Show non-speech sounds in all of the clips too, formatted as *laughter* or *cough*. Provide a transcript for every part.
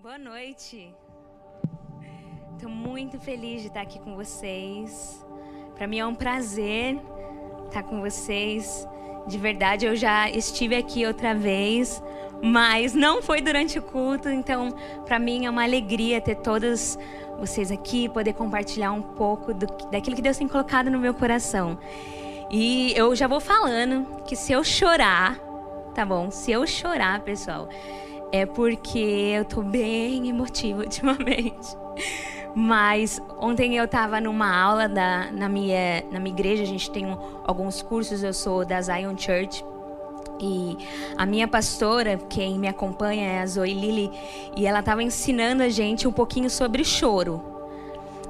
Boa noite. Estou muito feliz de estar aqui com vocês. Para mim é um prazer estar com vocês. De verdade, eu já estive aqui outra vez, mas não foi durante o culto, então para mim é uma alegria ter todos vocês aqui, poder compartilhar um pouco do, daquilo que Deus tem colocado no meu coração. E eu já vou falando que se eu chorar, tá bom? Se eu chorar, pessoal, é porque eu tô bem emotiva *laughs* ultimamente. Mas ontem eu estava numa aula da, na, minha, na minha igreja, a gente tem um, alguns cursos, eu sou da Zion Church. E a minha pastora, quem me acompanha é a Zoe Lili, e ela estava ensinando a gente um pouquinho sobre choro.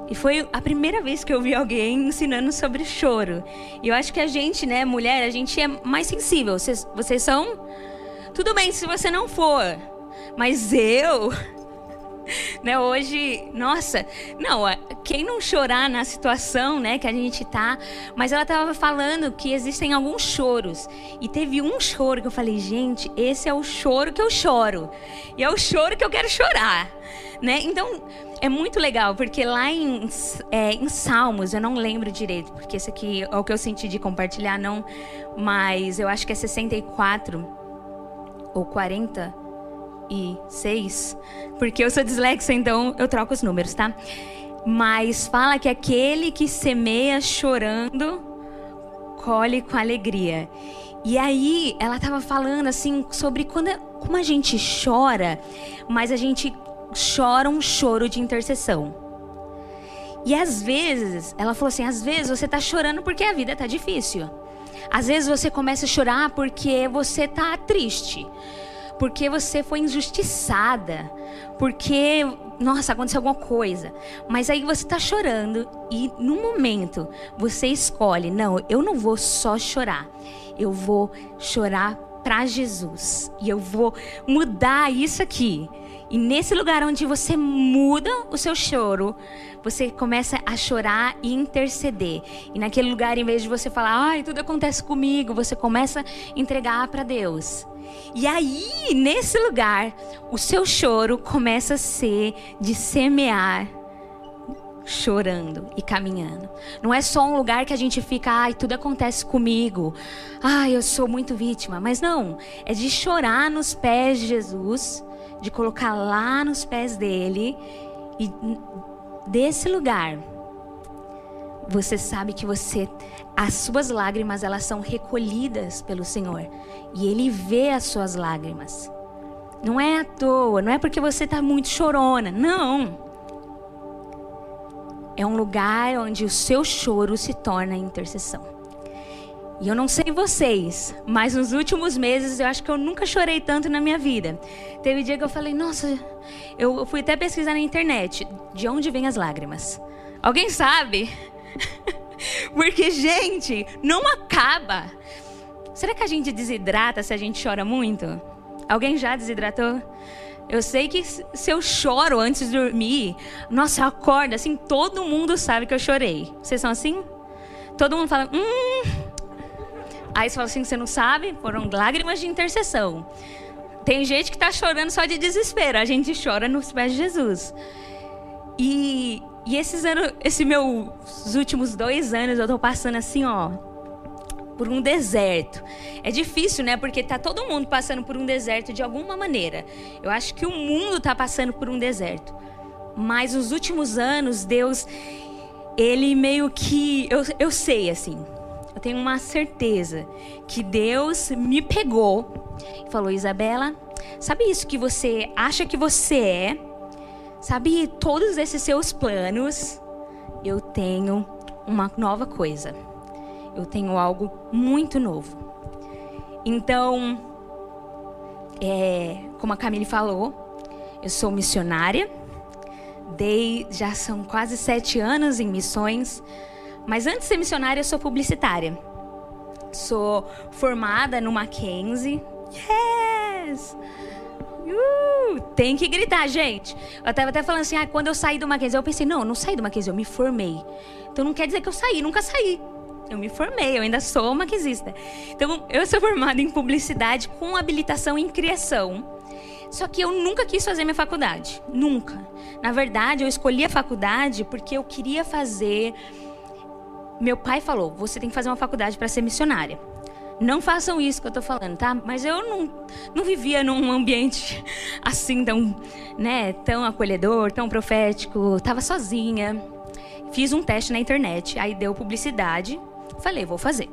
E foi a primeira vez que eu vi alguém ensinando sobre choro. E eu acho que a gente, né, mulher, a gente é mais sensível. Vocês, vocês são? Tudo bem se você não for. Mas eu, *laughs* né, hoje, nossa, não, quem não chorar na situação, né, que a gente tá, mas ela estava falando que existem alguns choros. E teve um choro que eu falei, gente, esse é o choro que eu choro. E é o choro que eu quero chorar, né? Então, é muito legal, porque lá em, é, em Salmos, eu não lembro direito, porque esse aqui é o que eu senti de compartilhar, não, mas eu acho que é 64 ou 40 e 6, porque eu sou dislexa, então eu troco os números, tá? Mas fala que aquele que semeia chorando, colhe com alegria. E aí ela estava falando assim sobre quando, como a gente chora, mas a gente chora um choro de intercessão. E às vezes, ela falou assim, às vezes você está chorando porque a vida está difícil. Às vezes você começa a chorar porque você está triste porque você foi injustiçada, porque, nossa, aconteceu alguma coisa. Mas aí você está chorando e no momento você escolhe: não, eu não vou só chorar, eu vou chorar para Jesus e eu vou mudar isso aqui. E nesse lugar onde você muda o seu choro, você começa a chorar e interceder. E naquele lugar, em vez de você falar, ai, tudo acontece comigo, você começa a entregar para Deus. E aí, nesse lugar, o seu choro começa a ser de semear chorando e caminhando. Não é só um lugar que a gente fica, ai, tudo acontece comigo. Ai, eu sou muito vítima. Mas não, é de chorar nos pés de Jesus, de colocar lá nos pés dele e desse lugar você sabe que você as suas lágrimas elas são recolhidas pelo Senhor e ele vê as suas lágrimas. Não é à toa, não é porque você está muito chorona, não. É um lugar onde o seu choro se torna intercessão. E eu não sei vocês, mas nos últimos meses eu acho que eu nunca chorei tanto na minha vida. Teve dia que eu falei, nossa, eu fui até pesquisar na internet de onde vêm as lágrimas. Alguém sabe? *laughs* Porque, gente, não acaba. Será que a gente desidrata se a gente chora muito? Alguém já desidratou? Eu sei que se eu choro antes de dormir, nossa, eu acordo assim, todo mundo sabe que eu chorei. Vocês são assim? Todo mundo fala, hum. Aí você fala assim, você não sabe? Foram lágrimas de intercessão. Tem gente que está chorando só de desespero. A gente chora nos pés de Jesus. E e esses anos, esse meus últimos dois anos, eu tô passando assim, ó, por um deserto. É difícil, né? Porque tá todo mundo passando por um deserto de alguma maneira. Eu acho que o mundo tá passando por um deserto. Mas nos últimos anos, Deus, ele meio que. Eu, eu sei, assim. Eu tenho uma certeza que Deus me pegou e falou: Isabela, sabe isso que você acha que você é? Sabe, todos esses seus planos, eu tenho uma nova coisa. Eu tenho algo muito novo. Então, é, como a Camille falou, eu sou missionária. Dei, já são quase sete anos em missões. Mas antes de ser missionária, eu sou publicitária. Sou formada no Mackenzie. Yes! Uh, tem que gritar, gente. Eu estava até falando assim, ah, quando eu saí do Mackenzie, eu pensei, não, eu não saí do Mackenzie, eu me formei. Então não quer dizer que eu saí, nunca saí. Eu me formei, eu ainda sou maquisista. Então, eu sou formada em publicidade com habilitação em criação. Só que eu nunca quis fazer minha faculdade. Nunca. Na verdade, eu escolhi a faculdade porque eu queria fazer. Meu pai falou: você tem que fazer uma faculdade para ser missionária. Não façam isso que eu tô falando, tá? Mas eu não, não vivia num ambiente *laughs* assim tão, né, tão acolhedor, tão profético. Tava sozinha. Fiz um teste na internet, aí deu publicidade. Falei, vou fazer.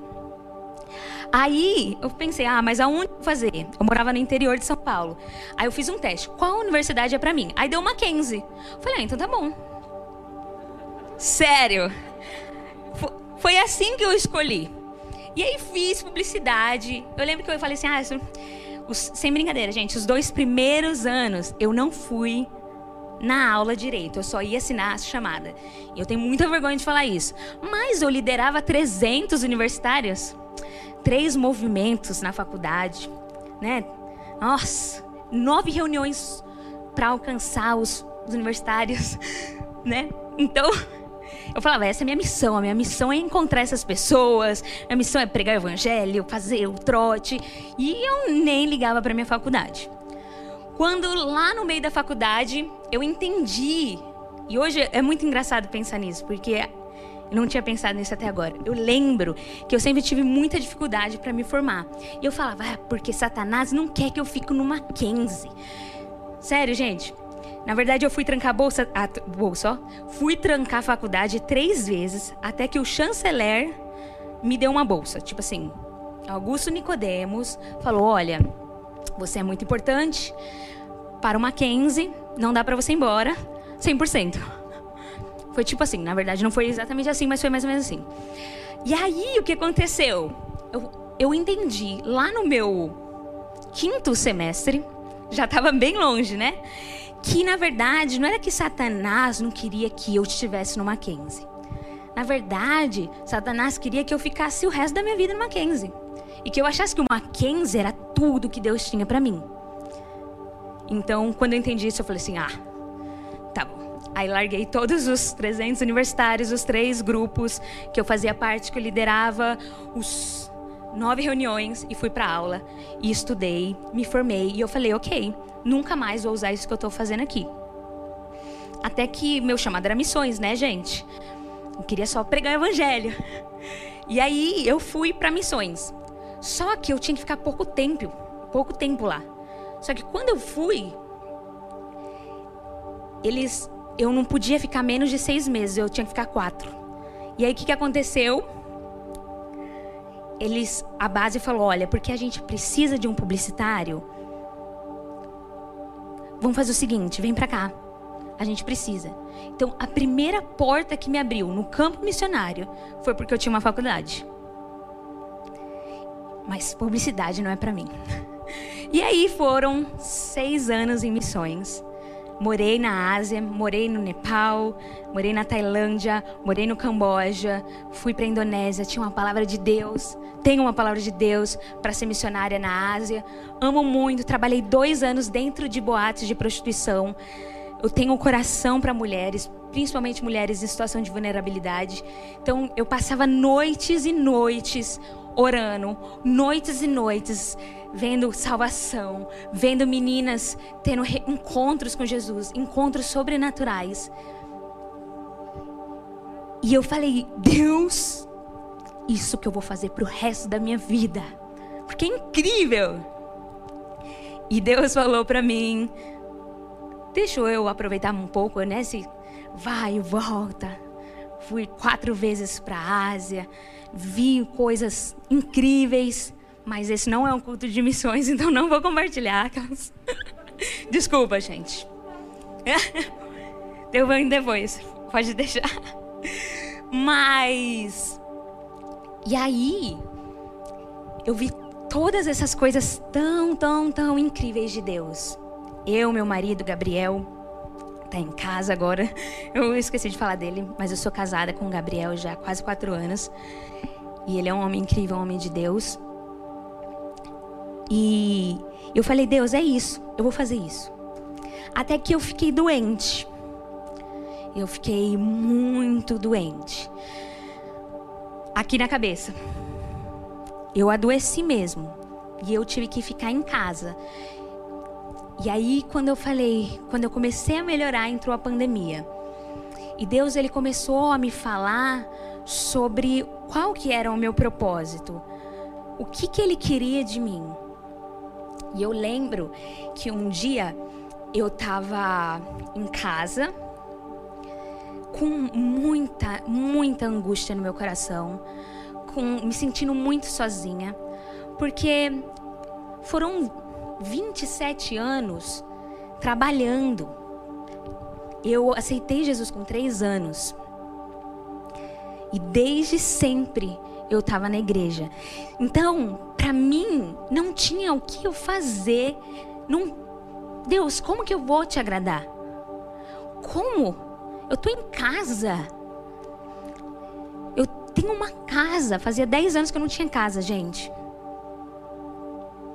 Aí eu pensei, ah, mas aonde vou fazer? Eu morava no interior de São Paulo. Aí eu fiz um teste. Qual universidade é para mim? Aí deu Mackenzie. Falei, ah, então tá bom. Sério. Foi assim que eu escolhi. E aí fiz publicidade. Eu lembro que eu falei assim, ah, os, sem brincadeira, gente, os dois primeiros anos eu não fui na aula direito, eu só ia assinar a chamada. E eu tenho muita vergonha de falar isso. Mas eu liderava 300 universitários, três movimentos na faculdade, né? Nossa, nove reuniões para alcançar os, os universitários, *laughs* né? Então, eu falava, essa é a minha missão. A minha missão é encontrar essas pessoas. A minha missão é pregar o evangelho, fazer o trote. E eu nem ligava para minha faculdade. Quando lá no meio da faculdade eu entendi, e hoje é muito engraçado pensar nisso, porque eu não tinha pensado nisso até agora. Eu lembro que eu sempre tive muita dificuldade para me formar. E eu falava, ah, porque Satanás não quer que eu fique no Mackenzie. Sério, gente. Na verdade, eu fui trancar bolsa, a bolsa, ó. Fui trancar a faculdade três vezes até que o chanceler me deu uma bolsa. Tipo assim, Augusto Nicodemos falou: olha, você é muito importante para o Mackenzie, não dá para você ir embora 100%. *laughs* Foi tipo assim, na verdade não foi exatamente assim, mas foi mais ou menos assim. E aí o que aconteceu? Eu, eu entendi lá no meu quinto semestre, já estava bem longe, né? Que na verdade não era que Satanás não queria que eu estivesse no Mackenzie. Na verdade, Satanás queria que eu ficasse o resto da minha vida no Mackenzie. E que eu achasse que o Mackenzie era tudo que Deus tinha para mim. Então, quando eu entendi isso, eu falei assim: ah, tá bom. Aí larguei todos os 300 universitários, os três grupos que eu fazia parte, que eu liderava, os nove reuniões e fui para aula e estudei, me formei e eu falei, ok, nunca mais vou usar isso que eu estou fazendo aqui. Até que meu chamado era missões, né, gente? Eu queria só pregar o evangelho. *laughs* E aí eu fui para missões. Só que eu tinha que ficar pouco tempo, pouco tempo lá. Só que quando eu fui, eles, eu não podia ficar menos de seis meses, eu tinha que ficar quatro. E aí o que, que aconteceu? Eles, a base falou, olha, porque a gente precisa de um publicitário Vamos fazer o seguinte, vem para cá. A gente precisa. Então, a primeira porta que me abriu no campo missionário foi porque eu tinha uma faculdade. Mas publicidade não é para mim. *laughs* E aí foram seis anos em missões. Morei na Ásia, morei no Nepal, morei na Tailândia, morei no Camboja, fui para a Indonésia, tinha uma palavra de Deus, tenho uma palavra de Deus para ser missionária na Ásia. Amo muito, trabalhei dois anos dentro de boates de prostituição. Eu tenho um coração para mulheres, principalmente mulheres em situação de vulnerabilidade. Então eu passava noites e noites orando, noites e noites vendo salvação, vendo meninas tendo encontros com Jesus, encontros sobrenaturais. E eu falei, Deus, isso que eu vou fazer pro resto da minha vida, porque é incrível. E Deus falou para mim, deixa eu aproveitar um pouco, né? Se vai volta. Fui quatro vezes para a Ásia, vi coisas incríveis. Mas esse não é um culto de missões, *laughs* então não vou compartilhar. *laughs* Desculpa, gente. *laughs* Eu vou depois. Pode deixar. Mas. E aí. Eu vi todas essas coisas tão, tão, tão incríveis de Deus. Eu, meu marido, Gabriel, tá em casa agora. *laughs* Eu esqueci de falar dele, mas eu sou casada com o Gabriel já há quase quatro anos. E ele é um homem incrível, um homem de Deus. E eu falei, Deus, é isso, eu vou fazer isso. Até que eu fiquei doente. Eu fiquei muito doente. Aqui na cabeça. Eu adoeci mesmo. E eu tive que ficar em casa. E aí, quando eu falei, quando eu comecei a melhorar, entrou a pandemia. E Deus ele começou a me falar sobre qual que era o meu propósito. O que que ele queria de mim? E eu lembro que um dia eu estava em casa com muita, muita angústia no meu coração, com me sentindo muito sozinha, porque foram 27 anos trabalhando. Eu aceitei Jesus com três anos. E desde sempre eu estava na igreja. Então, para mim, não tinha o que eu fazer. Não... Deus, como que eu vou te agradar? Como? Eu tô em casa. Eu tenho uma casa. Fazia 10 anos que eu não tinha casa, gente.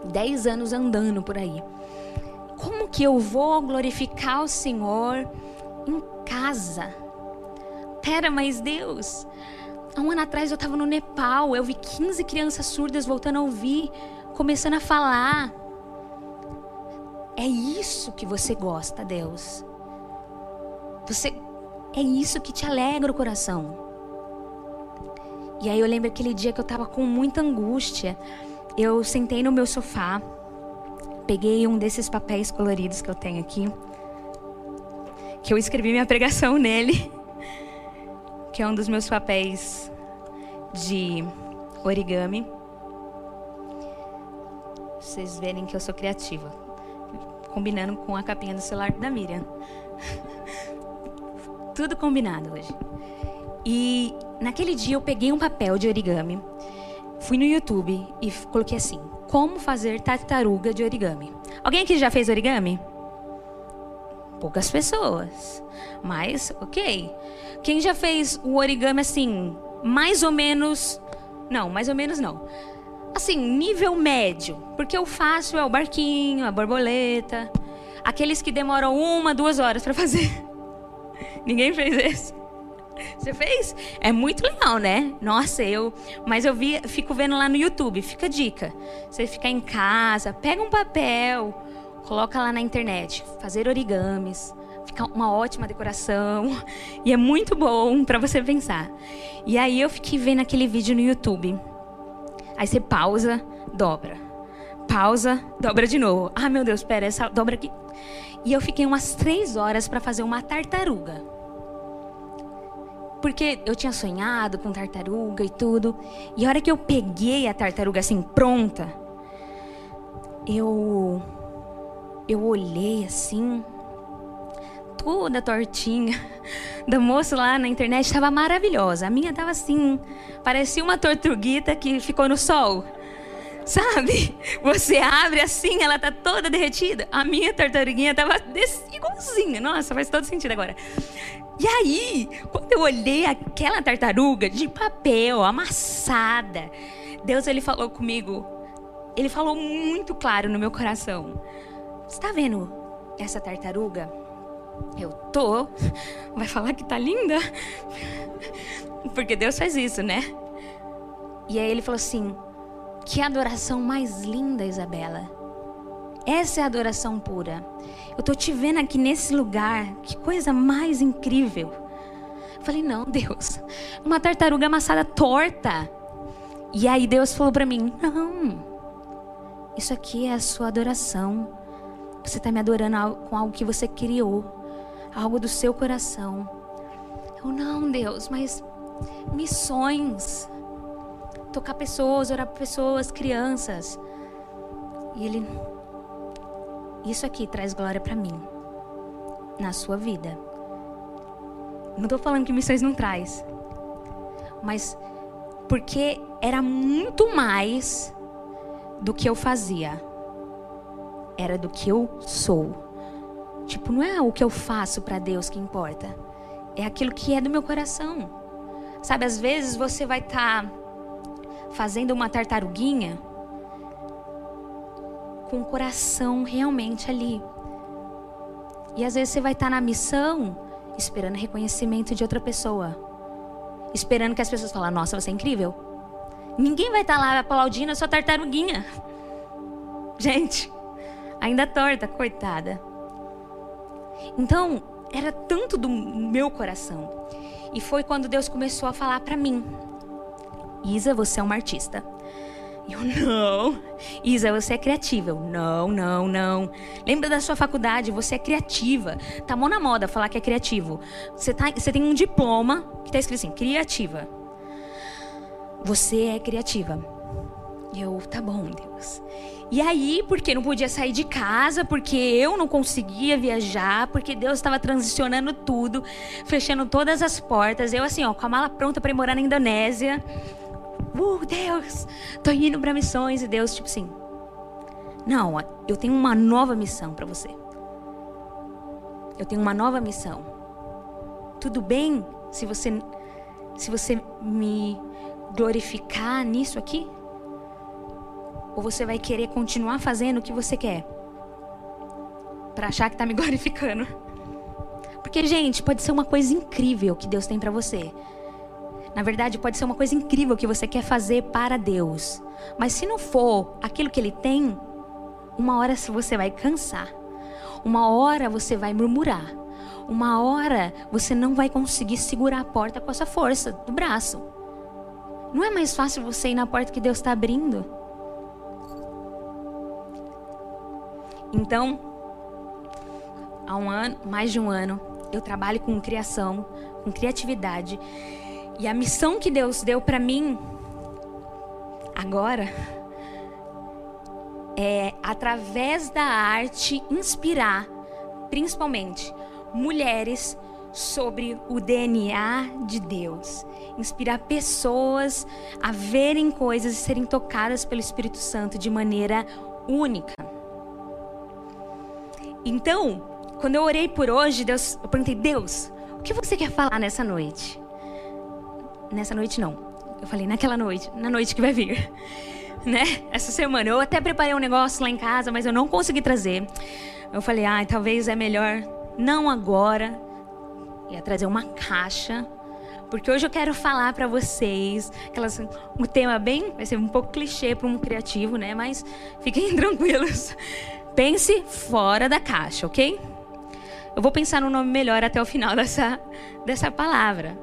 10 anos andando por aí. Como que eu vou glorificar o Senhor em casa? Pera, mas Deus, há um ano atrás eu estava no Nepal, eu vi 15 crianças surdas voltando a ouvir, começando a falar. É isso que você gosta, Deus. Você é isso que te alegra o coração. E aí eu lembro aquele dia que eu estava com muita angústia. Eu sentei no meu sofá, peguei um desses papéis coloridos que eu tenho aqui, que eu escrevi minha pregação *laughs* nele, que é um dos meus papéis de origami. Vocês verem que eu sou criativa, combinando com a capinha do celular da Miriam. *laughs* Tudo combinado hoje. E naquele dia eu peguei um papel de origami, fui no YouTube e coloquei assim: Como fazer tartaruga de origami. Alguém aqui já fez origami? Poucas pessoas. Mas, ok. Quem já fez o origami assim, mais ou menos. Não, mais ou menos não. Assim, nível médio. Porque o fácil é o barquinho, a borboleta. Aqueles que demoram uma, duas horas para fazer. *laughs* Ninguém fez esse. Você fez? É muito legal, né? Nossa, eu. Mas eu vi, fico vendo lá no YouTube. Fica dica. Você ficar em casa, pega um papel, coloca lá na internet. Fazer origamis. Fica uma ótima decoração. *laughs* E é muito bom para você pensar. E aí eu fiquei vendo aquele vídeo no YouTube. Aí você pausa, dobra. Pausa, dobra de novo. Ah, meu Deus, pera, essa dobra aqui. E eu fiquei umas três horas para fazer uma tartaruga. Porque eu tinha sonhado com tartaruga e tudo. E a hora que eu peguei a tartaruga assim, pronta, eu. Eu olhei assim, toda tortinha. *laughs* Da moça lá na internet estava maravilhosa. A minha estava assim, parecia uma tortuguita que ficou no sol. *laughs* Sabe? Você abre assim, ela tá toda derretida. A minha tartaruguinha tava igualzinha. Nossa, faz todo sentido agora. E aí, quando eu olhei aquela tartaruga de papel, amassada, Deus ele falou comigo. Ele falou muito claro no meu coração. Você tá vendo essa tartaruga? Eu tô. *laughs* Vai falar que tá linda? *laughs* Porque Deus faz isso, né? E aí ele falou assim: que adoração mais linda, Isabela. Essa é a adoração pura. Eu tô te vendo aqui nesse lugar. Que coisa mais incrível. Eu falei: "Não, Deus. Uma tartaruga amassada torta". E aí Deus falou para mim: "Não. Isso aqui é a sua adoração. Você está me adorando com algo que você criou, algo do seu coração". Eu: "Não, Deus, mas missões, tocar pessoas, orar por pessoas, crianças. E ele isso aqui traz glória para mim na sua vida. Não estou falando que missões não traz. Mas porque era muito mais do que eu fazia. Era do que eu sou. Tipo, não é o que eu faço para Deus que importa. É aquilo que é do meu coração. Sabe, às vezes você vai estar tá fazendo uma tartaruguinha com o coração realmente ali. E às vezes você vai estar na missão esperando reconhecimento de outra pessoa. Esperando que as pessoas falem, nossa, você é incrível. Ninguém vai estar lá aplaudindo a sua tartaruguinha. *laughs* Gente, ainda torta, coitada. Então, era tanto do meu coração. E foi quando Deus começou a falar para mim: Isa, você é uma artista. Eu, não. Isa, você é criativa. Eu, não, não, não. Lembra da sua faculdade? Você é criativa. Tá mó na moda falar que é criativo. Você, tá, você tem um diploma que tá escrito assim, criativa. Você é criativa. Eu, tá bom, Deus. E aí, porque não podia sair de casa, porque eu não conseguia viajar, porque Deus estava transicionando tudo, fechando todas as portas. Eu, assim, ó, com a mala pronta para ir morar na Indonésia. Uh, Deus, tô indo para missões. E Deus, tipo assim, não, eu tenho uma nova missão para você. Eu tenho uma nova missão. Tudo bem se você se você me glorificar nisso aqui? Ou você vai querer continuar fazendo o que você quer? Para achar que tá me *laughs* glorificando. Porque, gente, pode ser uma coisa incrível que Deus tem para você. Na verdade, pode ser uma coisa incrível que você quer fazer para Deus. Mas se não for aquilo que Ele tem, uma hora você vai cansar. Uma hora você vai murmurar. Uma hora você não vai conseguir segurar a porta com essa força do braço. Não é mais fácil você ir na porta que Deus está abrindo? Então, há um ano, mais de um ano, eu trabalho com criação, com criatividade. E a missão que Deus deu para mim agora é através da arte inspirar, principalmente mulheres sobre o DNA de Deus, inspirar pessoas a verem coisas e serem tocadas pelo Espírito Santo de maneira única. Então, quando eu orei por hoje, Deus, eu perguntei: Deus, o que você quer falar nessa noite? Nessa noite não. Eu falei naquela noite, na noite que vai vir. *laughs* Né? Essa semana. Eu até preparei um negócio lá em casa, mas eu não consegui trazer. Eu falei, ah, talvez é melhor não agora. Ia trazer uma caixa. Porque hoje eu quero falar para vocês aquelas, um tema bem, vai ser um pouco clichê para um criativo, né? Mas fiquem *laughs* tranquilos. Pense fora da caixa, ok? Eu vou pensar no nome melhor até o final *laughs* dessa, dessa palavra.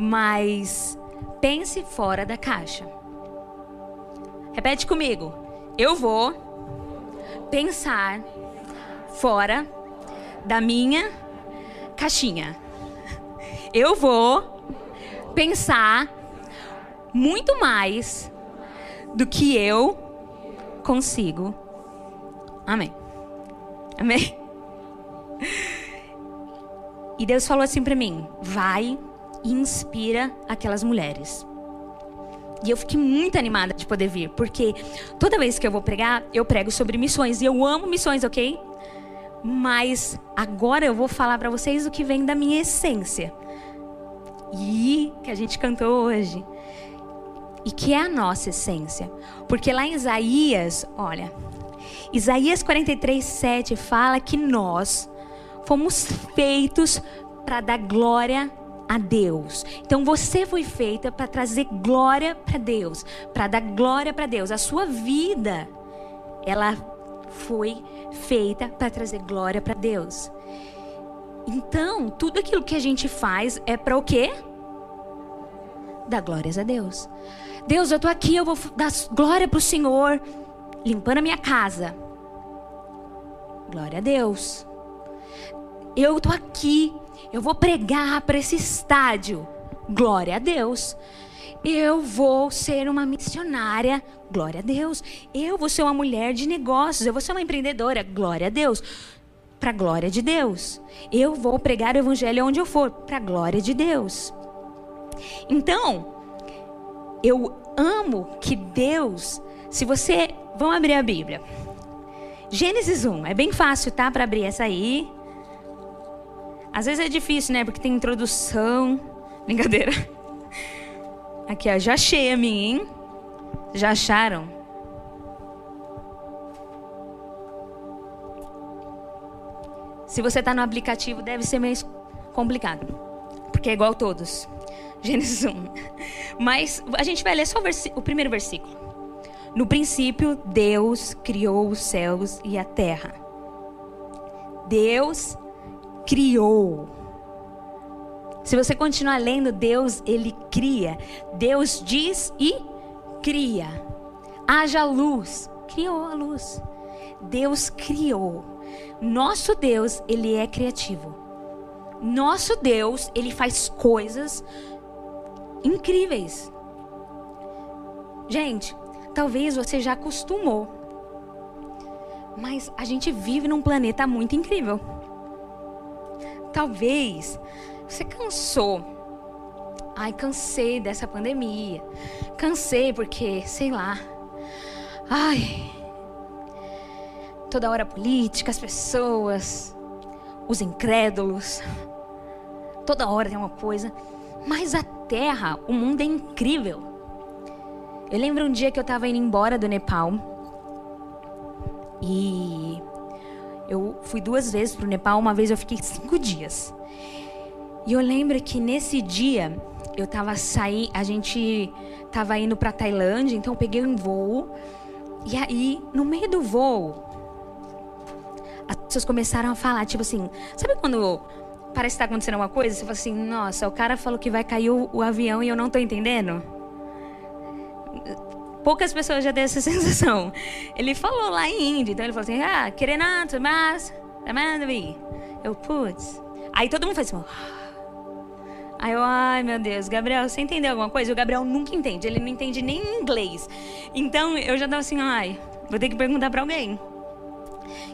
Mas pense fora da caixa. Repete comigo. Eu vou pensar fora da minha caixinha. Eu vou pensar muito mais do que eu consigo Amém. Amém. *laughs* E Deus falou assim para mim: vai e inspira aquelas mulheres. E eu fiquei muito animada de poder vir, porque toda vez que eu vou pregar, eu prego sobre missões. E eu amo missões, ok? Mas agora eu vou falar para vocês o que vem da minha essência. E que a gente cantou hoje. E que é a nossa essência. Porque lá em Isaías, olha, Isaías 43, 7 fala que nós fomos feitos para dar glória a Deus. Então você foi feita para trazer glória para Deus, para dar glória para Deus. A sua vida, ela foi feita para trazer glória para Deus. Então, tudo aquilo que a gente faz é para o quê? Dar glórias a Deus. Deus, eu tô aqui, eu vou dar glória para o Senhor limpando a minha casa. Glória a Deus. Eu estou aqui, eu vou pregar para esse estádio. Glória a Deus. Eu vou ser uma missionária. Glória a Deus. Eu vou ser uma mulher de negócios. Eu vou ser uma empreendedora. Glória a Deus. Para a glória de Deus. Eu vou pregar o evangelho onde eu for. Para a glória de Deus. Então, eu amo que Deus, se você Vamos abrir a Bíblia. Gênesis 1. É bem fácil, tá? Para abrir essa aí. Às vezes é difícil, né? Porque tem introdução. *laughs* Brincadeira. Aqui, ó. Já achei a minha, hein? Já acharam? Se você está no aplicativo, deve ser meio complicado. Porque é igual todos. *laughs* Gênesis 1. Mas a gente vai ler só o, o primeiro versículo. No princípio, Deus criou os céus e a terra. Deus criou. Se você continuar lendo, Deus, ele cria. Deus diz e cria. Haja luz. Criou a luz. Deus criou. Nosso Deus, ele é criativo. Nosso Deus, ele faz coisas incríveis. Gente, talvez você já acostumou. Mas a gente vive num planeta muito incrível. Talvez você cansou. Ai, cansei dessa pandemia. Cansei porque, sei lá. Ai. Toda hora política, as pessoas, os incrédulos. Toda hora tem uma coisa. Mas a terra, o mundo é incrível. Eu lembro um dia que eu estava indo embora do Nepal. E eu fui duas vezes para o Nepal. Uma vez eu fiquei cinco dias. E eu lembro que nesse dia eu estava saindo, a gente estava indo para Tailândia, então eu peguei um voo. E aí, no meio do voo, as pessoas começaram a falar, tipo assim, sabe quando parece que tá acontecendo alguma coisa? Você fala assim, nossa, o cara falou que vai cair o, o avião e eu não tô entendendo? Poucas pessoas já têm essa *laughs* sensação. Ele falou lá em índio, então ele falou assim, ah, querenato, mas, eu, putz. Aí todo mundo faz assim, Aí eu, ai meu Deus, Gabriel, você entendeu alguma coisa? O Gabriel nunca entende, ele não entende nem inglês. Então eu já tava assim, ai, vou ter que perguntar para alguém.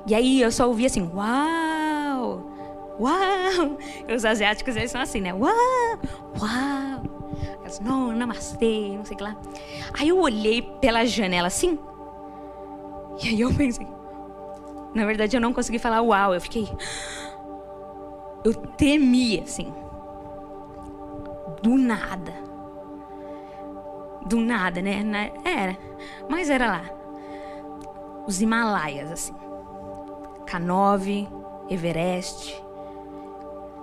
E aí eu só ouvi assim, uau, uau. *laughs* Os asiáticos eles são assim, né? Uau, uau. Elas, não, namastê, não sei o que lá. Aí eu olhei pela janela assim. E aí eu pensei, na verdade eu não consegui falar uau, eu fiquei. Eu temi assim do nada. Do nada, né? Era. Mas era lá. Os Himalaias, assim. K9, Everest.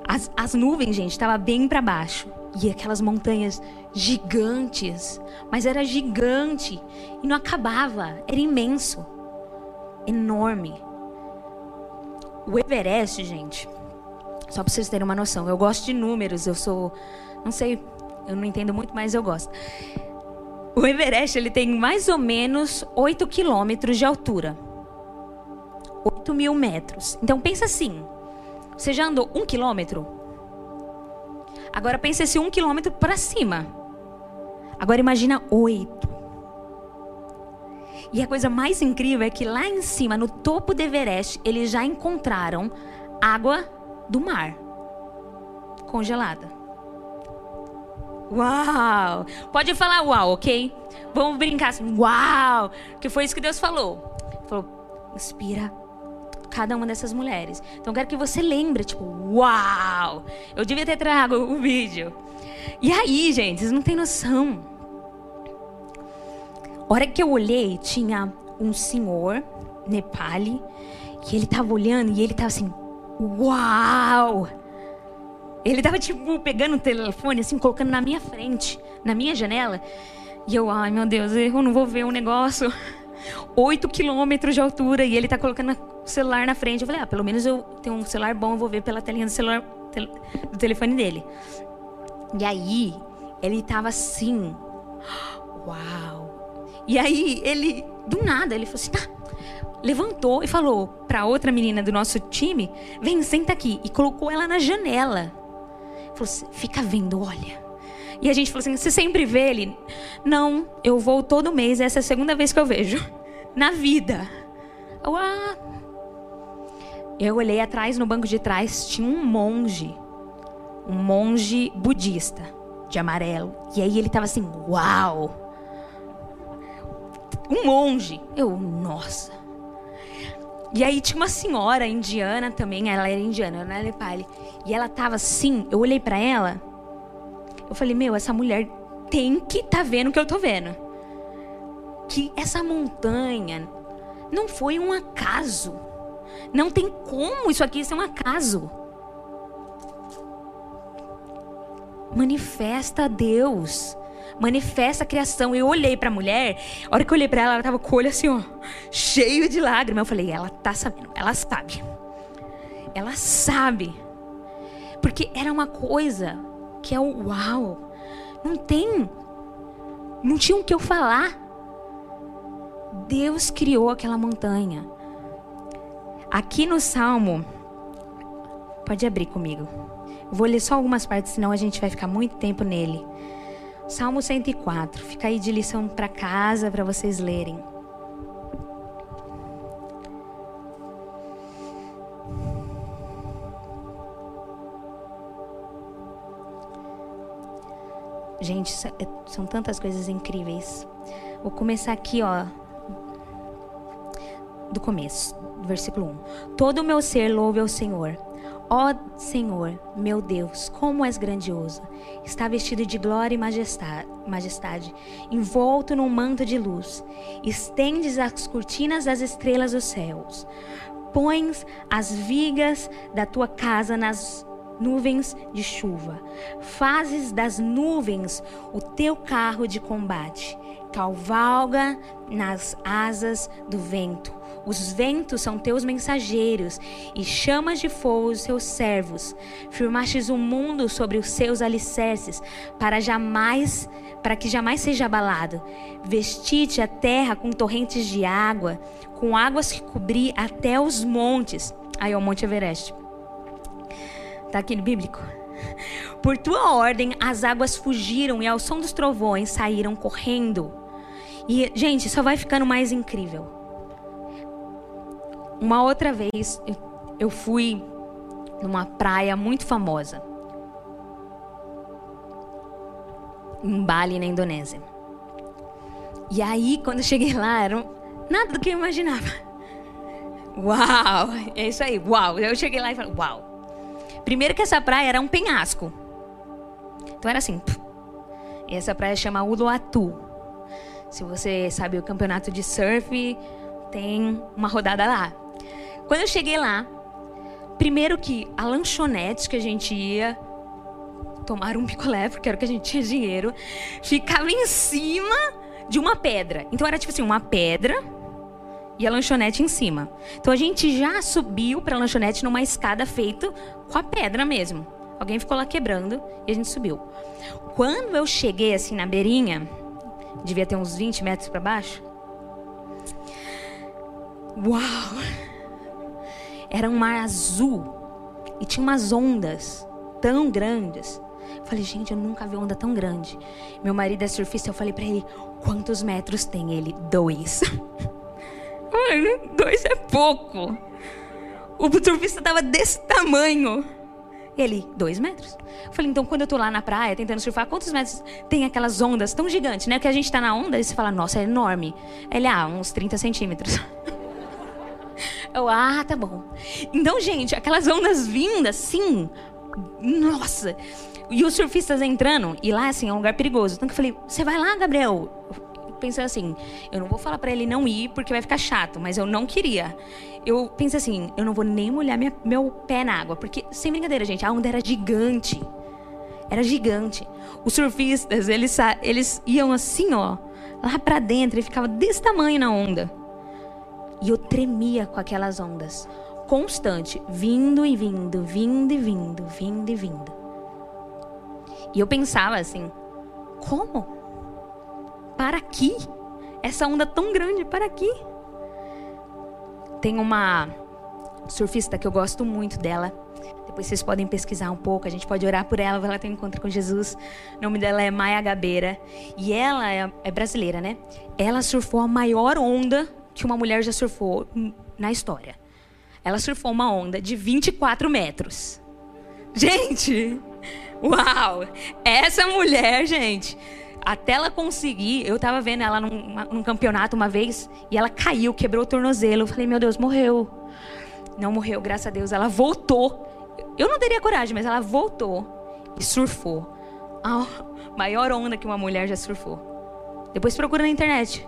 As, as nuvens, gente, estavam bem para baixo. E aquelas montanhas gigantes. Mas era gigante. E não acabava. Era imenso. Enorme. O Everest, gente. Só para vocês terem uma noção. Eu gosto de números. Eu sou não sei, eu não entendo muito, mas eu gosto. O Everest ele tem mais ou menos 8 quilômetros de altura. 8 mil metros. Então pensa assim: você já andou um quilômetro? Agora pensa esse um quilômetro para cima. Agora imagina oito. E a coisa mais incrível é que lá em cima, no topo do Everest, eles já encontraram água do mar congelada. Uau! Pode falar uau, ok? Vamos brincar assim, uau! Que foi isso que Deus falou. Falou, inspira cada uma dessas mulheres. Então eu quero que você lembre, tipo, uau! Eu devia ter trago o vídeo. E aí, gente, vocês não têm noção. A hora que eu olhei, tinha um senhor, Nepali, que ele tava olhando e ele tava assim, uau! Ele tava, tipo, pegando o telefone, assim, colocando na minha frente, na minha janela. E eu, ai meu Deus, eu não vou ver um negócio. *laughs* Oito quilômetros de altura e ele tá colocando o celular na frente. Eu falei, ah, pelo menos eu tenho um celular bom, eu vou ver pela telinha do celular, do telefone dele. E aí, ele tava assim, uau. E aí, ele, do nada, ele falou assim, tá. Levantou e falou pra outra menina do nosso time, vem, senta aqui. E colocou ela na janela. Falou assim, fica vendo, olha. E a gente falou assim: você sempre vê ele? Não, eu vou todo mês, essa é a segunda vez que eu vejo. *laughs* Na vida. Eu. Eu olhei atrás, no banco de trás, tinha um monge. Um monge budista, de amarelo. E aí ele tava assim: uau! Um monge. Eu, nossa. E aí tinha uma senhora indiana também, ela era indiana, ela era Nepali. E ela tava assim, eu olhei para ela, eu falei, meu, essa mulher tem que tá vendo o que eu tô vendo. Que essa montanha não foi um acaso. Não tem como isso aqui ser um acaso. Manifesta Deus. manifesta a criação. Eu olhei para a mulher, a hora que eu olhei para ela, ela estava com o olho assim, ó, cheio de lágrimas. Eu falei, ela tá sabendo, ela sabe. Ela sabe. Porque era uma coisa que é o uau. Não tem. Não tinha o que eu falar. Deus criou aquela montanha. Aqui no Salmo, pode abrir comigo. vou ler só algumas partes, senão a gente vai ficar muito tempo nele. Salmo 104. Fica aí de lição para casa para vocês lerem. Gente, é, são tantas coisas incríveis. Vou começar aqui, ó. Do começo, do versículo 1. Todo o meu ser louve ao Senhor. Ó Senhor, meu Deus, como és grandioso. Está vestido de glória e majestade, envolto num manto de luz. Estendes as cortinas das estrelas dos céus. Pões as vigas da tua casa nas nuvens de chuva. Fazes das nuvens o teu carro de combate. Cavalga nas asas do vento. Os ventos são teus mensageiros e chamas de fogo os seus servos. Firmastes o mundo sobre os seus alicerces para jamais para que jamais seja abalado. Vestite a terra com torrentes de água, com águas que cobri até os montes. Aí é o Monte Everest. Está aqui no bíblico. Por tua ordem, as águas fugiram e ao som dos trovões saíram correndo. E, gente, só vai ficando mais incrível. Uma outra vez, eu fui numa praia muito famosa. Em Bali, na Indonésia. E aí, quando eu cheguei lá, era nada do que eu imaginava. *laughs* Uau! É isso aí, uau! Eu cheguei lá e falei, uau! Primeiro que essa praia era um penhasco. Então era assim. E essa praia chama Uluatu. Se você sabe o campeonato de surf, tem uma rodada lá. Quando eu cheguei lá, primeiro que a lanchonete que a gente ia tomar um *laughs* picolé, porque era o que a gente tinha dinheiro, ficava em cima de uma pedra. Então era tipo assim, uma pedra e a lanchonete em cima. Então a gente já subiu para a lanchonete numa escada feita com a pedra mesmo. Alguém ficou lá quebrando e a gente subiu. Quando eu cheguei assim na beirinha, devia ter uns 20 metros para baixo. Uau! Era um mar azul e tinha umas ondas tão grandes. Eu falei, gente, eu nunca vi onda tão grande. Meu marido é surfista, eu falei para ele, quantos metros tem ele? Dois. *laughs* Mano, dois é pouco. O surfista tava desse tamanho. Ele, dois metros. Eu falei, então quando eu tô lá na praia tentando surfar, quantos metros tem aquelas ondas tão gigantes, né? Que a gente tá na onda e você fala, nossa, é enorme. Ele, ah, uns 30 centímetros. *laughs* Eu, ah, tá bom. Então, gente, aquelas ondas vindas, sim. Nossa. E os surfistas entrando, e lá, assim, é um lugar perigoso. Então eu falei, você vai lá, Gabriel pensei assim, eu não vou falar para ele não ir porque vai ficar chato, mas eu não queria. Eu pensei assim, eu não vou nem molhar minha, meu pé na água, porque sem brincadeira, gente, a onda era gigante. Era gigante. Os surfistas, eles eles iam assim, ó, lá para dentro e ficava desse tamanho na onda. E eu tremia com aquelas ondas, constante, vindo e vindo, vindo e vindo, vindo e vindo. E eu pensava assim, como? Para aqui? Essa onda tão grande, para aqui? Tem uma surfista que eu gosto muito dela. Depois vocês podem pesquisar um pouco, a gente pode orar por ela, ela tem um encontro com Jesus. O nome dela é Maia Gabeira. E ela é, é brasileira, né? Ela surfou a maior onda que uma mulher já surfou na história. Ela surfou uma onda de 24 metros. Gente! Uau! Essa mulher, gente, até ela conseguir, eu tava vendo ela num, num, campeonato uma vez e ela caiu, quebrou o tornozelo. Eu falei, meu Deus, morreu. Não morreu, graças a Deus. Ela voltou. Eu não teria coragem, mas ela voltou e surfou. A maior onda que uma mulher já surfou. Depois procura na internet.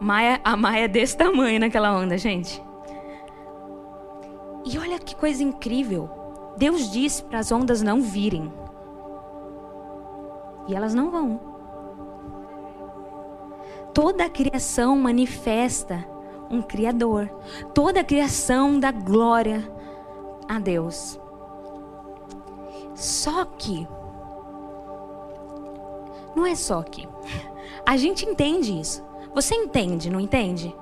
Maia, a Maia é desse tamanho naquela onda, gente. E olha que coisa incrível. Deus disse para as ondas não virem. E elas não vão. toda a criação manifesta um Criador. Toda a criação dá glória a Deus. Só que, não é só que, a gente entende isso. Você entende, não entende?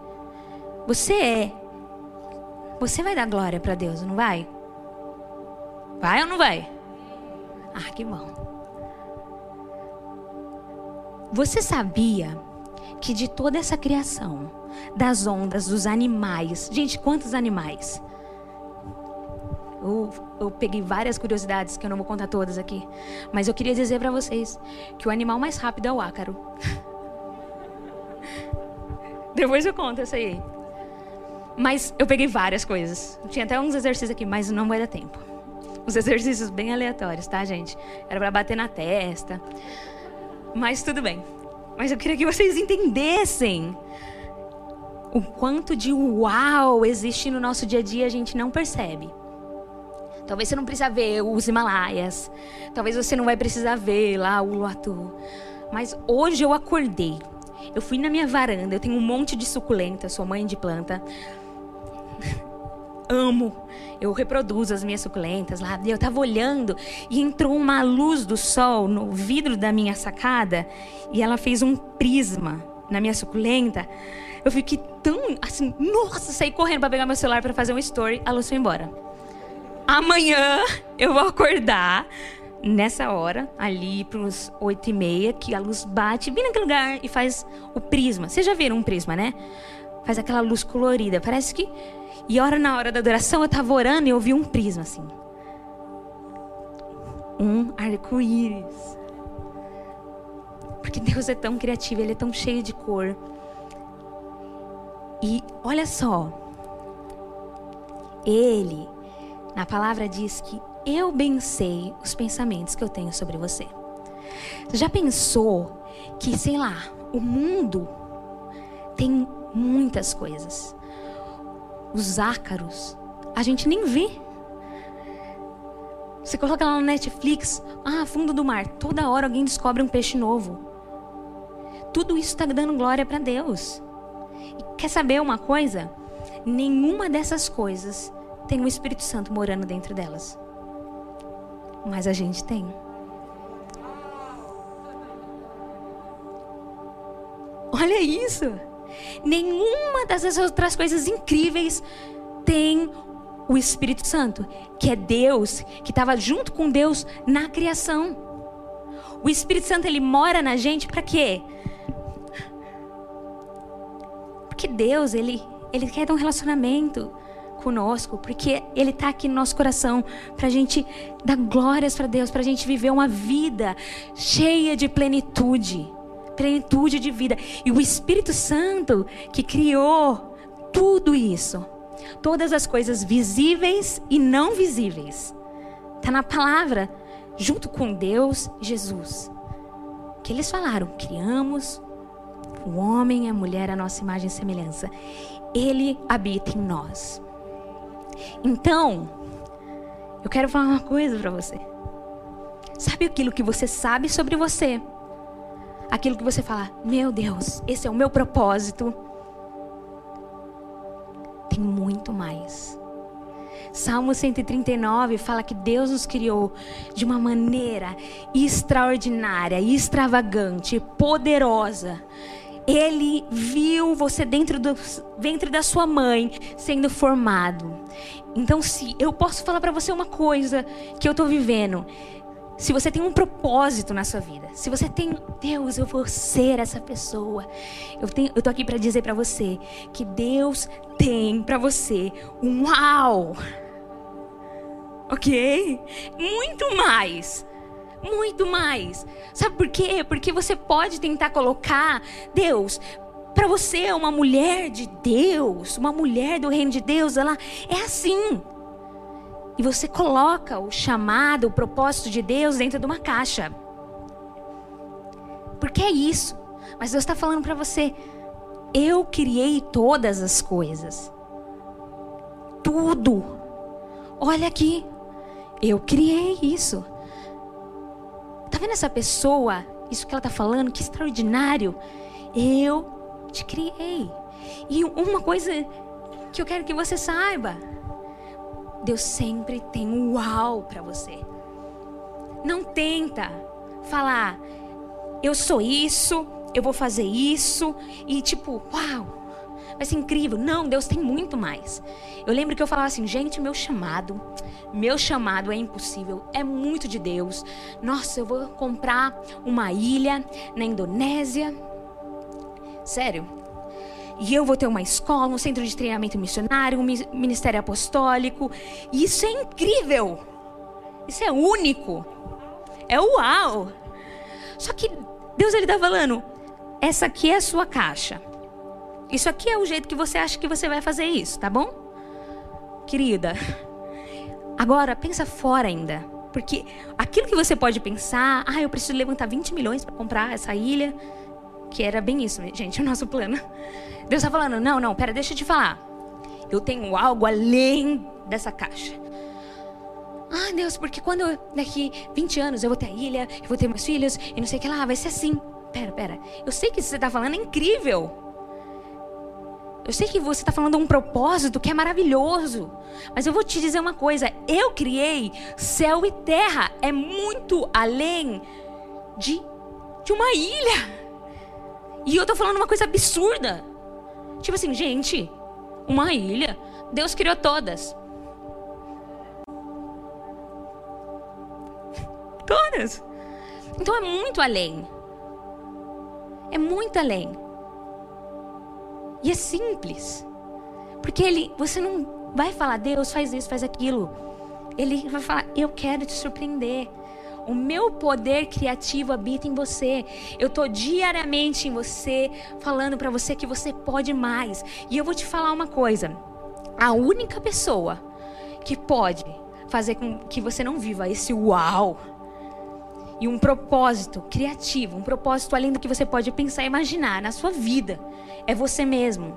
Você é. Você vai dar glória para Deus, não vai? Vai ou não vai? Ah, que bom. Você sabia que de toda essa criação, das ondas, dos animais, gente, quantos animais? Eu, eu, peguei várias curiosidades que eu não vou contar todas aqui, mas eu queria dizer para vocês que o animal mais rápido é o ácaro. *laughs* Depois eu conto isso aí. Mas eu peguei várias coisas. Tinha até uns exercícios aqui, mas não vai dar tempo. Os exercícios bem aleatórios, tá, gente? Era para bater na testa. Mas tudo bem. Mas eu queria que vocês entendessem o quanto de uau existe no nosso dia a dia a gente não percebe. Talvez você não precisa ver os Himalaias. Talvez você não vai precisar ver lá o Luatu. Mas hoje eu acordei. Eu fui na minha varanda, eu tenho um monte de suculenta, sou mãe de planta. *laughs* Amo. Eu reproduzo as minhas suculentas lá. E eu tava olhando e entrou uma luz do sol no vidro da minha sacada e ela fez um prisma na minha suculenta. Eu fiquei tão assim, nossa, saí correndo para pegar meu celular para fazer um story, a luz foi embora. Amanhã eu vou acordar nessa hora, ali para os oito e meia, que a luz bate bem naquele lugar e faz o prisma. Vocês já viram um prisma, né? Faz aquela luz colorida. Parece que e hora na hora da adoração eu estava orando e eu vi um prisma assim. Um arco-íris. Porque Deus é tão criativo, Ele é tão cheio de cor. E olha só. Ele, na palavra, diz que eu bem sei os pensamentos que eu tenho sobre você. Já pensou que, sei lá, o mundo tem muitas coisas os ácaros, a gente nem vê. Você coloca lá no Netflix, ah, fundo do mar, toda hora alguém descobre um peixe novo. Tudo isso está dando glória para Deus. E quer saber uma coisa? Nenhuma dessas coisas tem o Espírito Santo morando dentro delas. Mas a gente tem. Olha isso! Nenhuma dessas outras coisas incríveis tem o Espírito Santo, que é Deus, que estava junto com Deus na criação. O Espírito Santo ele mora na gente para quê? Porque Deus ele ele quer um relacionamento conosco, porque Ele está aqui no nosso coração para a gente dar glórias para Deus, para a gente viver uma vida cheia de plenitude plenitude de vida. E o Espírito Santo que criou tudo isso. Todas as coisas visíveis e não visíveis. Está na palavra, junto com Deus Jesus. Que eles falaram: criamos o homem e a mulher a nossa imagem e semelhança. Ele habita em nós. Então, eu quero falar uma coisa para você. Sabe aquilo que você sabe sobre você? aquilo que você fala, meu Deus, esse é o meu propósito. Tem muito mais. Salmo 139 fala que Deus nos criou de uma maneira extraordinária, extravagante, poderosa. Ele viu você dentro do ventre da sua mãe sendo formado. Então, se eu posso falar para você uma coisa que eu estou vivendo, se você tem um propósito na sua vida, se você tem, Deus, eu vou ser essa pessoa. Eu tenho, eu tô aqui para dizer para você que Deus tem para você um uau. OK? Muito mais. Muito mais. Sabe por quê? Porque você pode tentar colocar Deus para você uma mulher de Deus, uma mulher do reino de Deus, ela é assim e você coloca o chamado, o propósito de Deus dentro de uma caixa. Porque é isso. Mas Deus está falando para você: eu criei todas as coisas. Tudo. Olha aqui. Eu criei isso. Vendo essa pessoa? Isso que ela está falando, que extraordinário. Eu te criei. E uma coisa que eu quero que você saiba: Deus sempre tem um uau para você. Não tenta falar, eu sou isso, eu vou fazer isso, e tipo, uau, vai ser incrível. Não, Deus tem muito mais. Eu lembro que eu falava assim, gente, meu chamado, meu chamado é impossível, é muito de Deus. Nossa, eu vou comprar uma ilha na Indonésia. Sério. E eu vou ter uma escola, um centro de treinamento missionário, um ministério apostólico. E isso é incrível. Isso é único. É uau. Só que Deus ele tá falando, essa aqui é a sua caixa. Isso aqui é o jeito que você acha que você vai fazer isso, tá bom? Querida, agora pensa fora ainda. Porque aquilo que você pode pensar, ah, eu preciso levantar 20 milhões para comprar essa ilha, que era bem isso, gente, *laughs* o nosso plano. Deus está falando, não, não, pera, deixa eu te falar. Eu tenho algo além dessa caixa. Ah, Deus, porque quando eu, daqui 20 anos eu vou ter a ilha, eu vou ter meus filhos e não sei o que lá, vai ser assim. Pera, pera. Eu sei que isso que você está falando é incrível. Eu sei que você está falando um propósito que é maravilhoso. Mas eu vou te dizer uma coisa: eu criei céu e terra. É muito além de, de uma ilha. E eu estou falando uma coisa absurda. Tipo assim, gente, uma ilha. Deus criou todas. *laughs* Todas. Então é muito além. É muito além. E é simples. Porque ele, você não vai falar, Deus, faz isso, faz aquilo. Ele vai falar, eu quero te surpreender. O meu poder criativo habita em você. Eu tô diariamente em você, falando para você que você pode mais. E eu vou te falar uma coisa. A única pessoa que pode fazer com que você não viva esse uau e um propósito criativo, um propósito além do que você pode pensar e imaginar na sua vida, é você mesmo.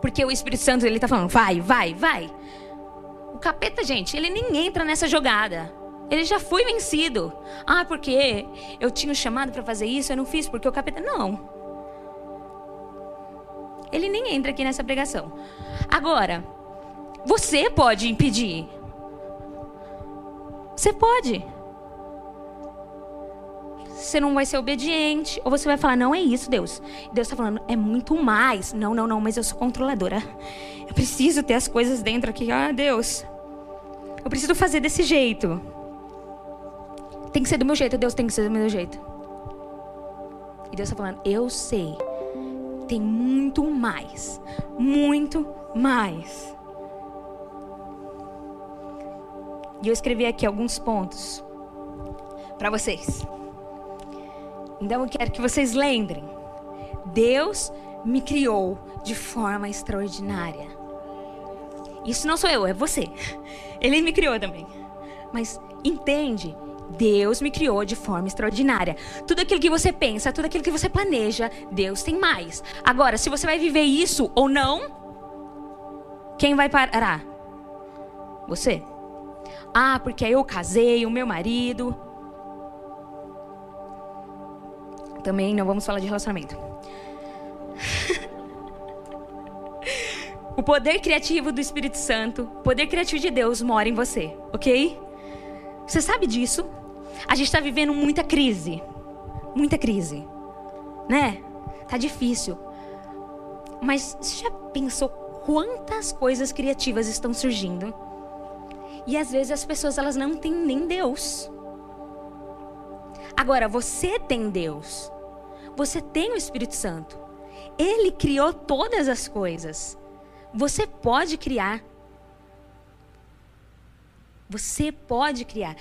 Porque o Espírito Santo ele tá falando, vai, vai, vai. O capeta, gente, ele nem entra nessa jogada. Ele já foi vencido. Ah, porque eu tinha o chamado para fazer isso, eu não fiz porque o capeta não. Ele nem entra aqui nessa pregação. Agora, você pode impedir. Você pode você não vai ser obediente. Ou você vai falar, não é isso, Deus. Deus está falando, é muito mais. Não, não, não, mas eu sou controladora. Eu preciso ter as coisas dentro aqui. Ah, Deus. Eu preciso fazer desse jeito. Tem que ser do meu jeito, Deus tem que ser do meu jeito. E Deus está falando, eu sei. Tem muito mais. Muito mais. E eu escrevi aqui alguns pontos para vocês. Então eu quero que vocês lembrem: Deus me criou de forma extraordinária. Isso não sou eu, é você. Ele me criou também. Mas entende? Deus me criou de forma extraordinária. Tudo aquilo que você pensa, tudo aquilo que você planeja, Deus tem mais. Agora, se você vai viver isso ou não, quem vai parar? Você. Ah, porque eu casei, o meu marido. Também não vamos falar de relacionamento. o poder criativo do Espírito Santo, o poder criativo de Deus mora em você, ok? Você sabe disso? A gente está vivendo muita crise. Muita crise. Né? Tá difícil. Mas você já pensou quantas coisas criativas estão surgindo? E às vezes as pessoas elas não têm nem Deus. Agora você tem Deus. Você tem o Espírito Santo. Ele criou todas as coisas. Você pode criar. Você pode criar.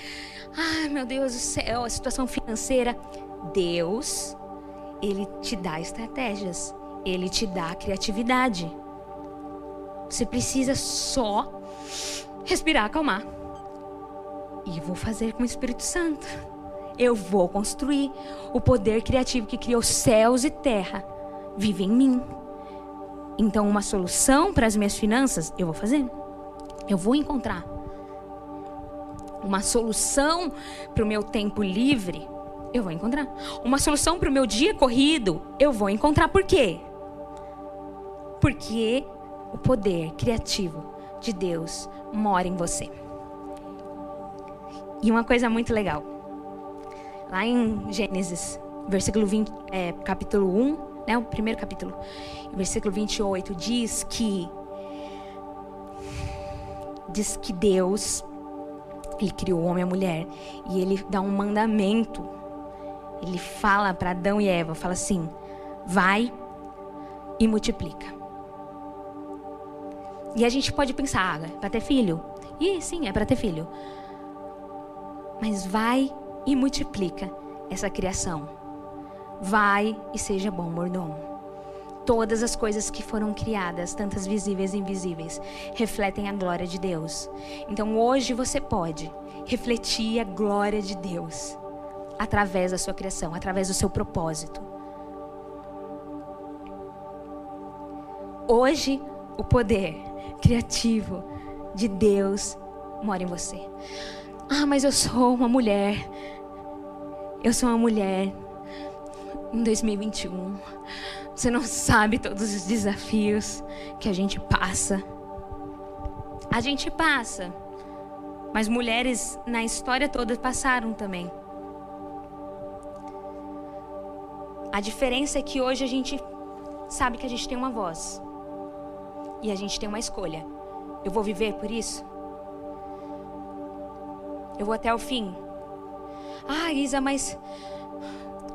Ai, meu Deus do céu, a situação financeira. Deus, Ele te dá estratégias. Ele te dá criatividade. Você precisa só respirar, acalmar. E vou fazer com o Espírito Santo eu vou construir. O poder criativo que criou céus e terra vive em mim. Então, uma solução para as minhas finanças, eu vou fazer. Eu vou encontrar. Uma solução para o meu tempo livre, Eu vou encontrar. Uma solução para o meu dia corrido, eu vou encontrar. Por quê? Porque o poder criativo de Deus mora em você. E uma coisa muito legal. Lá em Gênesis, versículo 20, é, capítulo 1, né, o primeiro capítulo, versículo 28, diz que diz que Deus ele criou o homem e a mulher e ele dá um mandamento. Ele fala para Adão e Eva, fala assim: "Vai e multiplica". E a gente pode pensar, ah, é para ter filho? E sim, é para ter filho. Mas vai e multiplica essa criação. Vai e seja bom mordomo. Todas as coisas que foram criadas, tantas visíveis e invisíveis, refletem a glória de Deus. Então hoje você pode refletir a glória de Deus através da sua criação, através do seu propósito. Hoje o poder criativo de Deus mora em você. Ah, mas eu sou uma mulher. Eu sou uma mulher em 2021. Você não sabe todos os desafios que a gente passa. A gente passa. Mas mulheres na história toda passaram também. A diferença é que hoje a gente sabe que a gente tem uma voz. E a gente tem uma escolha. Eu vou viver por isso? Eu vou até o fim? Ah, Isa, mas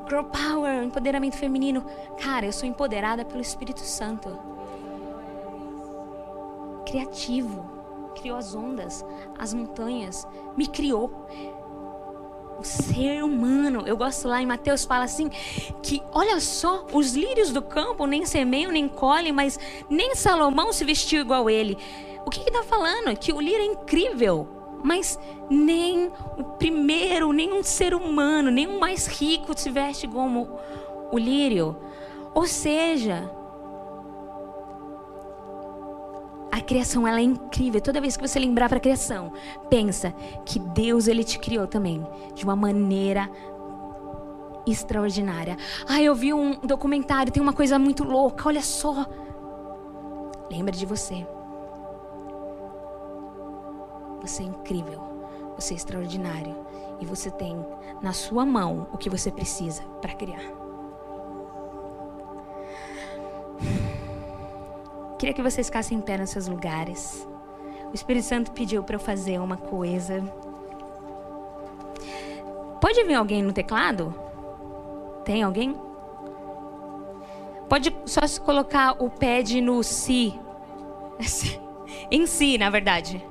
Girl Power, empoderamento feminino. Cara, eu sou empoderada pelo Espírito Santo. Criativo. Criou as ondas, as montanhas. Me criou. O ser humano. Eu gosto lá em Mateus, fala assim: que olha só, os lírios do campo nem semeiam, nem colhem, mas nem Salomão se vestiu igual ele. O que está falando? Que o lírio é incrível mas nem o primeiro, nem um ser humano, nem o mais rico se veste como o lírio. Ou seja, a criação ela é incrível. Toda vez que você lembrar para a criação, pensa que Deus ele te criou também de uma maneira extraordinária. Ah, eu vi um documentário, tem uma coisa muito louca, olha só. Lembra de você. Você é incrível. Você é extraordinário. E você tem na sua mão o que você precisa para criar. Queria que vocês ficassem em pé nos seus lugares. O Espírito Santo pediu para eu fazer uma coisa. Pode vir alguém no teclado? Tem alguém? Pode só colocar o pad no si. *laughs* em si, na verdade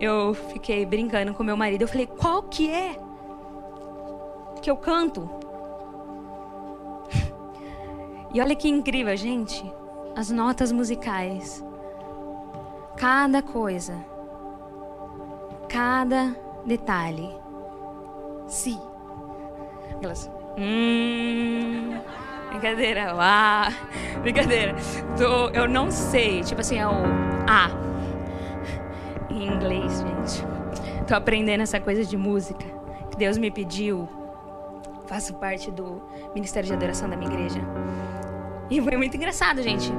eu fiquei brincando com meu marido. Eu falei, qual que é que eu canto? *laughs* E olha que incrível, gente. As notas musicais. Cada coisa. Cada detalhe. Si. Elas. Hum. Brincadeira. Ah. Brincadeira. Tô, eu não sei. Tipo assim, é o A em inglês, gente. Tô aprendendo essa coisa de música. Que Deus me pediu. Faço parte do Ministério de Adoração da minha igreja. E foi muito engraçado, gente.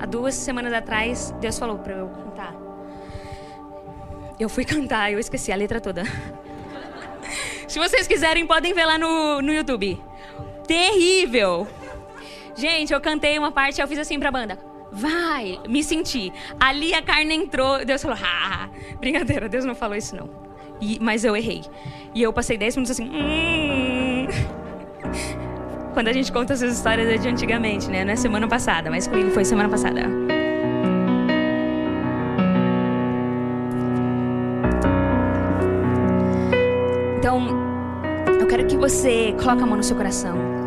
Há duas semanas atrás, Deus falou para eu cantar. Eu fui cantar, eu esqueci a letra toda. *laughs* Se vocês quiserem, podem ver lá no, no YouTube. Terrível! Gente, eu cantei uma parte, eu fiz assim pra banda. Vai, me senti. Ali a carne entrou, Deus falou, ah, brincadeira, Deus não falou isso não. E, mas eu errei. E eu passei 10 minutos assim, hum. Quando a gente conta essas histórias é de antigamente, né? Não é semana passada, mas comigo foi semana passada. Então, eu quero que você coloque a mão no seu coração.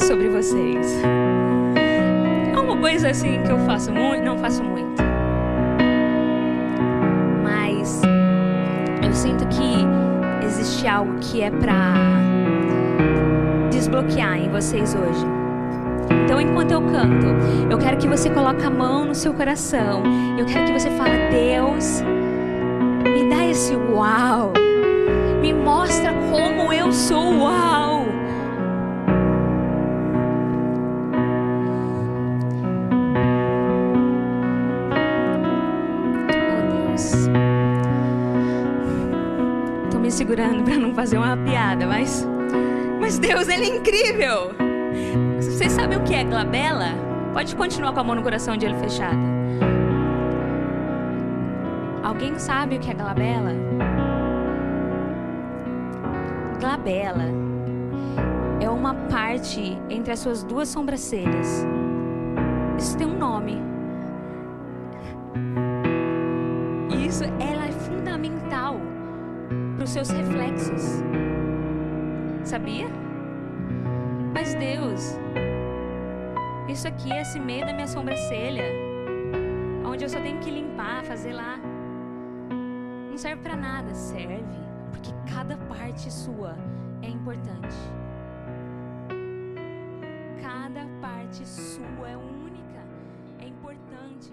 Sobre vocês. É uma coisa assim que eu faço muito, não faço muito. Mas eu sinto que existe algo que é para desbloquear em vocês hoje. Então, enquanto eu canto, eu quero que você coloque a mão no seu coração. Eu quero que você fale, Deus, me dá esse uau. Me mostra como eu sou uau. Fazer uma piada, mas mas Deus, ele é incrível. Vocês sabem o que é glabela? Pode continuar com a mão no coração de olho fechado. Alguém sabe o que é glabela? Glabela é uma parte entre as suas duas sobrancelhas. Isso tem um nome. sabia? Mas Deus, isso aqui é esse meio da minha sobrancelha, onde eu só tenho que limpar, fazer lá. Não serve para nada, serve, porque cada parte sua é importante. Cada parte sua é única, é importante.